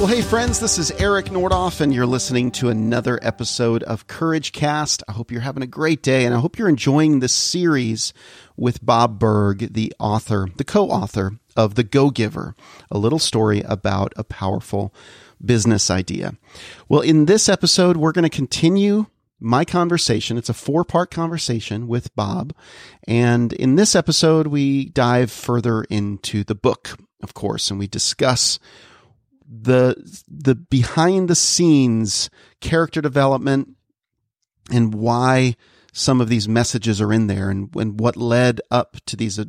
Well, hey, friends, this is Eric Nordoff, and you're listening to another episode of Courage Cast. I hope you're having a great day, and I hope you're enjoying this series with Bob Burg, the author, the co author of The Go Giver, a little story about a powerful business idea. Well, in this episode, we're going to continue my conversation. It's a four part conversation with Bob. And in this episode, we dive further into the book, of course, and we discuss the the behind the scenes character development and why some of these messages are in there and, and what led up to these uh,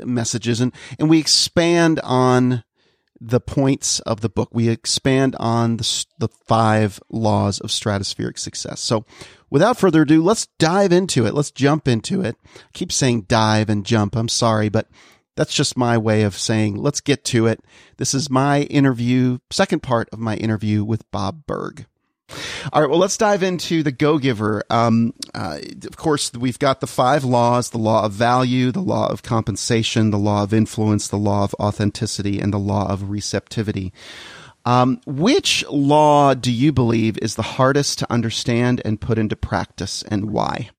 messages. And and we expand on the points of the book. We expand on the, the five laws of stratospheric success. So without further ado let's dive into it. Let's jump into it. I keep saying dive and jump. I'm sorry but that's just my way of saying, let's get to it. This is my interview, second part of my interview with Bob Burg. All right, well, let's dive into the Go Giver. Um, uh, of course, we've got the five laws the law of value, the law of compensation, the law of influence, the law of authenticity, and the law of receptivity. Um, which law do you believe is the hardest to understand and put into practice, and why?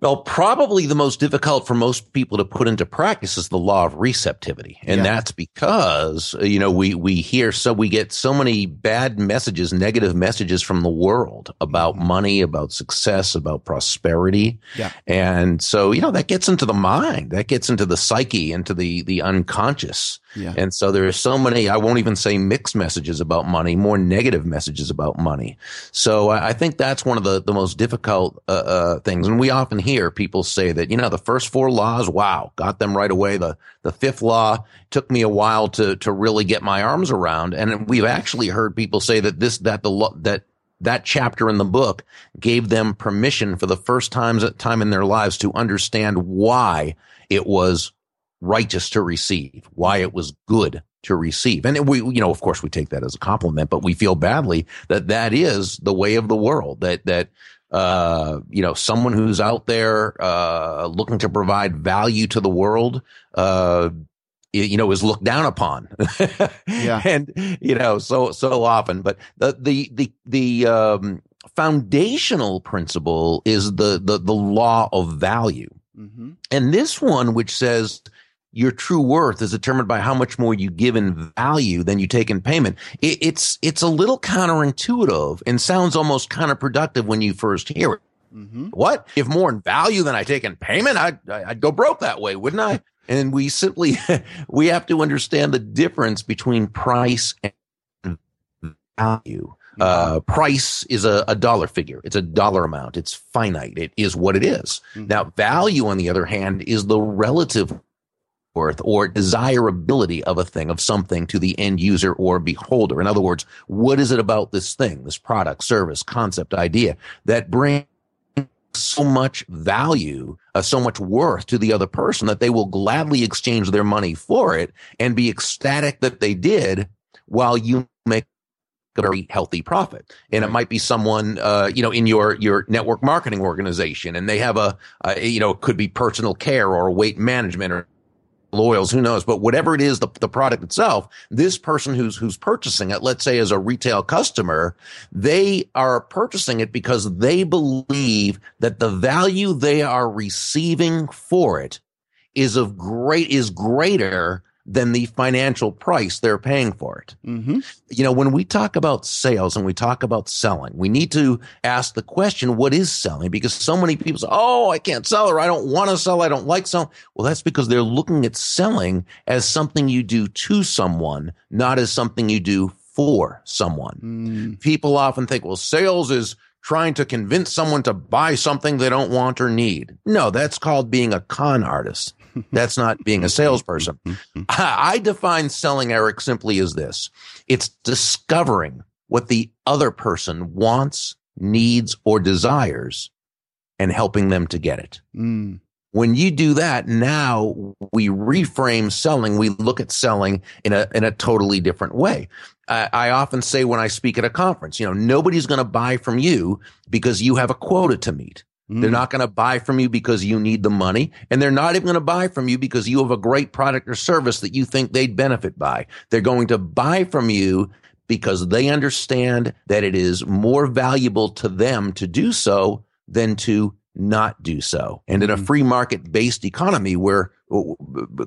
Well, probably the most difficult for most people to put into practice is the law of receptivity. And yeah. that's because, uh, you know, we, we hear so we get so many bad messages, negative messages from the world about mm-hmm. money, about success, about prosperity. Yeah. And so, you know, that gets into the mind, that gets into the psyche, into the, the unconscious. Yeah. And so there are so many, I won't even say mixed messages about money, more negative messages about money. So I, I think that's one of the, the most difficult uh, uh, things. And we often hear people say that, you know, the first four laws, wow, got them right away. The, the fifth law took me a while to, to really get my arms around. And we've actually heard people say that this, that the, that that chapter in the book gave them permission for the first times time in their lives to understand why it was righteous to receive, why it was good to receive. And we, you know, of course we take that as a compliment, but we feel badly that that is the way of the world, that, that, uh, you know, someone who's out there, uh, looking to provide value to the world, uh, you know, is looked down upon. yeah. And, you know, so, so often, but the, the, the, the, um, foundational principle is the, the, the law of value. Mm-hmm. And this one, which says, your true worth is determined by how much more you give in value than you take in payment. It, it's it's a little counterintuitive and sounds almost counterproductive when you first hear it. Mm-hmm. What if more in value than I take in payment? I'd I'd go broke that way, wouldn't I? And we simply we have to understand the difference between price and value. Uh, price is a, a, dollar figure. It's a dollar amount. It's finite. It is what it is. Mm-hmm. Now, value, on the other hand, is the relative worth or desirability of a thing, of something to the end user or beholder. In other words, what is it about this thing, this product, service, concept, idea that brings so much value, uh, so much worth to the other person that they will gladly exchange their money for it and be ecstatic that they did while you make a very healthy profit. And it might be someone, uh, you know, in your, your network marketing organization and they have a, a, you know, it could be personal care or weight management or oils, who knows? But whatever it is, the, the product itself, this person who's who's purchasing it, let's say as a retail customer, they are purchasing it because they believe that the value they are receiving for it is of great is greater than the financial price they're paying for it. Mm-hmm. You know, when we talk about sales and we talk about selling, we need to ask the question, what is selling? Because so many people say, Oh, I can't sell or I don't want to sell. I don't like selling. Well, that's because they're looking at selling as something you do to someone, not as something you do for someone. Mm. People often think, well, sales is trying to convince someone to buy something they don't want or need. No, that's called being a con artist. That's not being a salesperson. I define selling, Eric, simply as this. It's discovering what the other person wants, needs, or desires and helping them to get it. Mm. When you do that, now we reframe selling. We look at selling in a, in a totally different way. I, I often say when I speak at a conference, you know, nobody's going to buy from you because you have a quota to meet. Mm. They're not going to buy from you because you need the money. And they're not even going to buy from you because you have a great product or service that you think they'd benefit by. They're going to buy from you because they understand that it is more valuable to them to do so than to not do so. And in a mm-hmm. free market based economy where uh,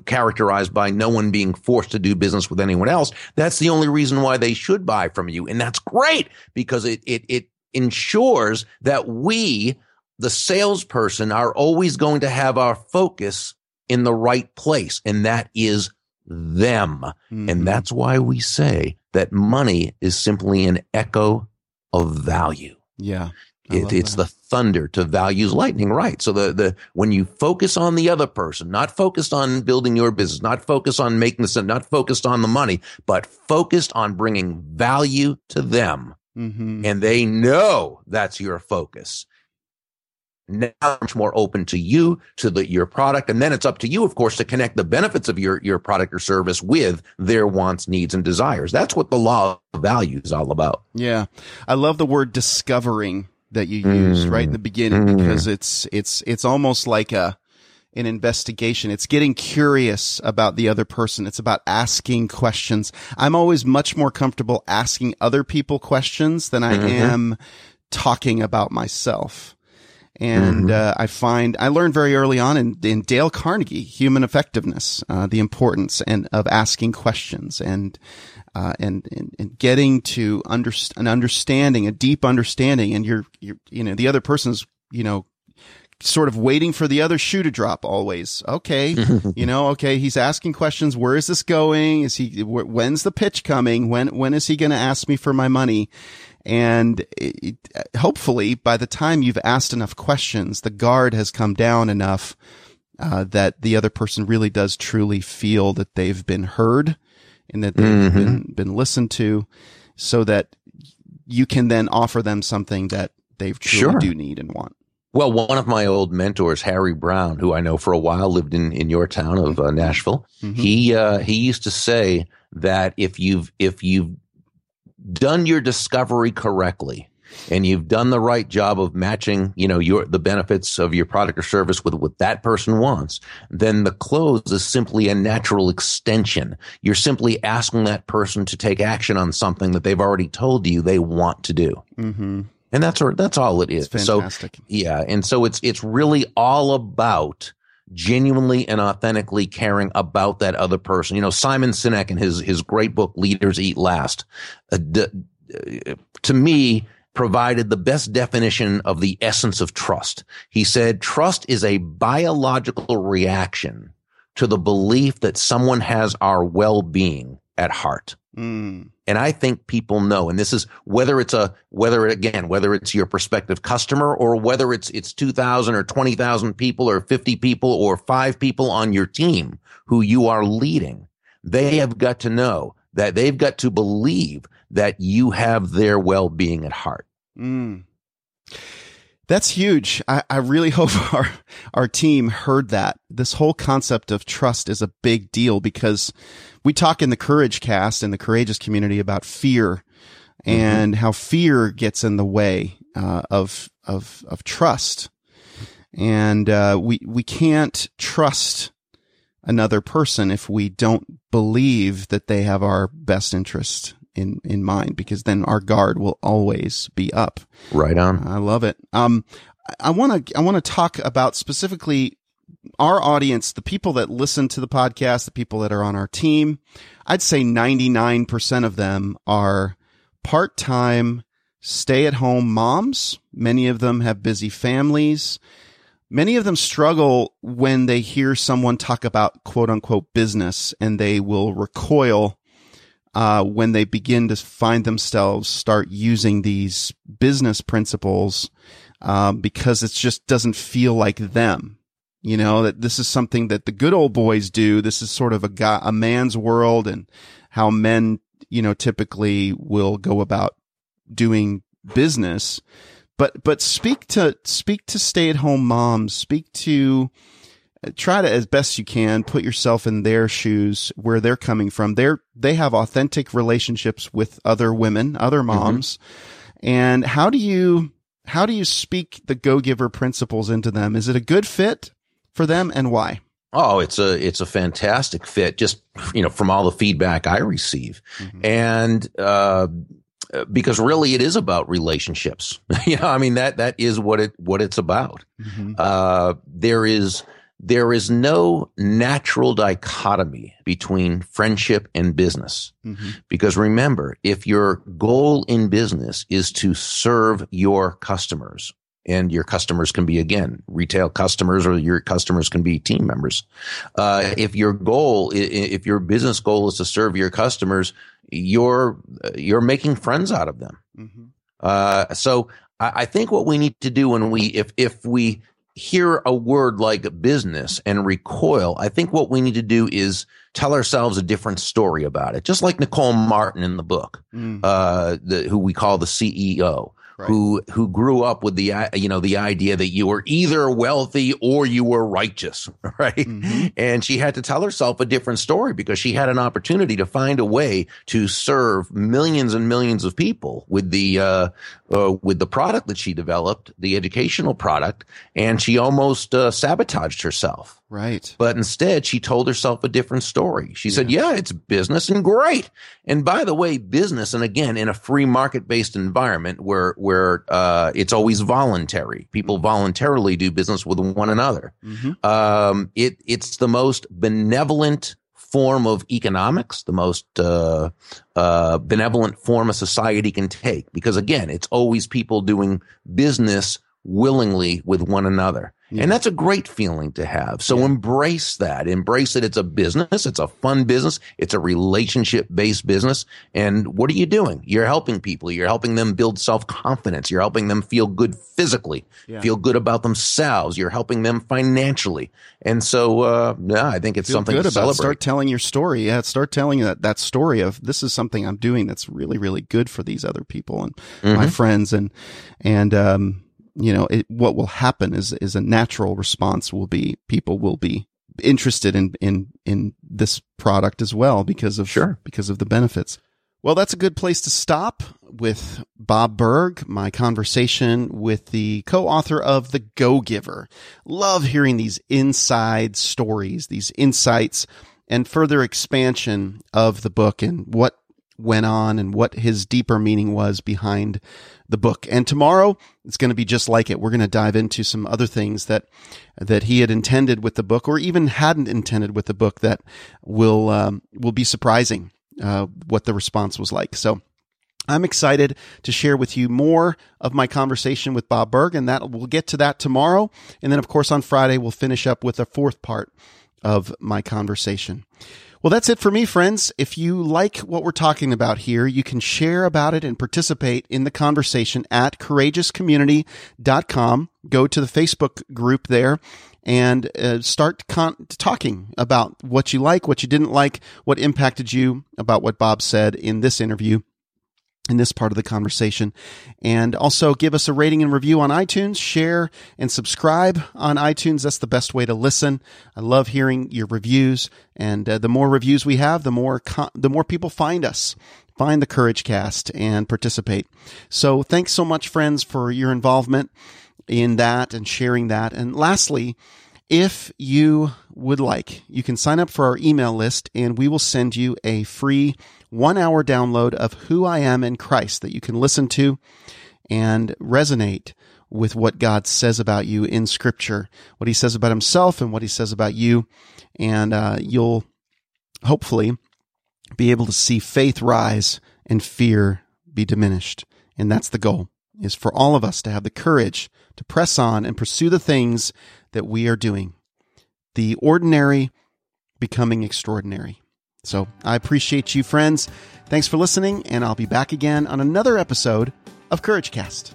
characterized by no one being forced to do business with anyone else, that's the only reason why they should buy from you. And that's great because it, it, it ensures that we, the salesperson, are always going to have our focus in the right place. And that is them. Mm-hmm. And that's why we say that money is simply an echo of value. Yeah. It, it's that. the thunder to values lightning, right? So the, the, when you focus on the other person, not focused on building your business, not focused on making this, not focused on the money, but focused on bringing value to them. Mm-hmm. And they know that's your focus now much more open to you, to the, your product. And then it's up to you, of course, to connect the benefits of your, your product or service with their wants, needs, and desires. That's what the law of value is all about. Yeah. I love the word discovering that you used mm. right in the beginning mm. because it's, it's, it's almost like a, an investigation. It's getting curious about the other person. It's about asking questions. I'm always much more comfortable asking other people questions than I mm-hmm. am talking about myself. And mm-hmm. uh, I find I learned very early on in, in Dale Carnegie, human effectiveness, uh, the importance and of asking questions and uh, and, and, and getting to under, an understanding, a deep understanding, and you're you're you know the other person's you know sort of waiting for the other shoe to drop always. Okay. you know, okay. He's asking questions. Where is this going? Is he, when's the pitch coming? When, when is he going to ask me for my money? And it, hopefully by the time you've asked enough questions, the guard has come down enough uh, that the other person really does truly feel that they've been heard and that they've mm-hmm. been, been listened to so that you can then offer them something that they truly sure. do need and want. Well, one of my old mentors, Harry Browne, who I know for a while lived in, in your town of uh, Nashville, mm-hmm. he uh, he used to say that if you've if you've done your discovery correctly and you've done the right job of matching, you know, your, the benefits of your product or service with what that person wants, then the close is simply a natural extension. You're simply asking that person to take action on something that they've already told you they want to do. Mm-hmm. And that's, that's all it is. So, yeah. And so it's, it's really all about genuinely and authentically caring about that other person. You know, Simon Sinek in his, his great book, Leaders Eat Last, uh, d- uh, to me, provided the best definition of the essence of trust. He said, trust is a biological reaction to the belief that someone has our well-being at heart. Mm. And I think people know, and this is whether it's a, whether again, whether it's your prospective customer or whether it's, it's 2000 or 20,000 people or 50 people or five people on your team who you are leading. They have got to know that they've got to believe that you have their well-being at heart. Mm. That's huge. I, I really hope our, our team heard that. This whole concept of trust is a big deal because we talk in the courage cast and the courageous community about fear and mm-hmm. how fear gets in the way uh, of of of trust, and uh, we we can't trust another person if we don't believe that they have our best interest in in mind, because then our guard will always be up. Right on. I love it. Um, I want to I want to talk about specifically our audience, the people that listen to the podcast, the people that are on our team, I'd say 99% of them are part time, stay at home moms. Many of them have busy families. Many of them struggle when they hear someone talk about quote unquote business and they will recoil uh, when they begin to find themselves start using these business principles uh, because it just doesn't feel like them. You know, that this is something that the good old boys do. This is sort of a guy, a man's world and how men, you know, typically will go about doing business. But, but speak to, speak to stay at home moms, speak to, try to as best you can put yourself in their shoes where they're coming from. They're they have authentic relationships with other women, other mm-hmm. moms. Mm-hmm. And how do you how do you speak the go giver principles into them? Is it a good fit for them and why? Oh, it's a it's a fantastic fit. Just you know, from all the feedback I receive, mm-hmm. and uh, because really it is about relationships. you know, I mean that that is what it what it's about. Mm-hmm. Uh, there is there is no natural dichotomy between friendship and business. Mm-hmm. Because remember, if your goal in business is to serve your customers, and your customers can be again retail customers or your customers can be team members. Uh, if your goal, if your business goal is to serve your customers, you're you're making friends out of them. Mm-hmm. Uh, so I, I think what we need to do when we if if we hear a word like business and recoil, I think what we need to do is tell ourselves a different story about it. Just like Nicole Martin in the book, mm. uh, the, who we call the CEO right. who who grew up with the you know the idea that you were either wealthy or you were righteous, right? Mm-hmm. And she had to tell herself a different story because she had an opportunity to find a way to serve millions and millions of people with the uh, uh, with the product that she developed, the educational product, and she almost uh, sabotaged herself. Right. But instead, she told herself a different story. She yeah. said, yeah, it's business and great. And by the way, business, and again, in a free market based environment where, where, uh, it's always voluntary. People mm-hmm. voluntarily do business with one another. Mm-hmm. Um, it, it's the most benevolent form of economics, the most uh, uh, benevolent form a society can take. Because again, it's always people doing business willingly with one another. Yeah. And that's a great feeling to have. So yeah. embrace that. Embrace that it's a business. It's a fun business. It's a relationship based business. And what are you doing? You're helping people. You're helping them build self confidence. You're helping them feel good physically, yeah. feel good about themselves. You're helping them financially. And so, uh, yeah, I think it's feel something good to about. Celebrate. Start telling your story. Yeah. Start telling that, that story of this is something I'm doing that's really, really good for these other people and mm-hmm. my friends. And, and, um, you know, it, what will happen is, is a natural response will be people will be interested in, in, in this product as well because of, sure. because of the benefits. Well, that's a good place to stop with Bob Burg, my conversation with the co-author of The Go Giver. Love hearing these inside stories, these insights and further expansion of the book and what went on and what his deeper meaning was behind the book. And tomorrow it's going to be just like it. We're going to dive into some other things that that he had intended with the book, or even hadn't intended with the book, that will um, will be surprising. Uh, what the response was like. So. I'm excited to share with you more of my conversation with Bob Burg, and that we'll get to that tomorrow. And then, of course, on Friday, we'll finish up with the fourth part of my conversation. Well, that's it for me, friends. If you like what we're talking about here, you can share about it and participate in the conversation at courageouscommunity.com. Go to the Facebook group there and uh, start con- talking about what you like, what you didn't like, what impacted you, about what Bob said in this interview in this part of the conversation. And also give us a rating and review on iTunes, share and subscribe on iTunes. That's the best way to listen. I love hearing your reviews. And uh, the more reviews we have, the more, the more people find us, find the Courage Cast and participate. So thanks so much, friends, for your involvement in that and sharing that. And lastly, if you would like, you can sign up for our email list and we will send you a free one hour download of Who I Am in Christ that you can listen to and resonate with what God says about you in Scripture, what He says about Himself and what He says about you. And uh, you'll hopefully be able to see faith rise and fear be diminished. And that's the goal, is for all of us to have the courage to press on and pursue the things that we are doing. The ordinary becoming extraordinary. So I appreciate you, friends. Thanks for listening, and I'll be back again on another episode of Courage Cast.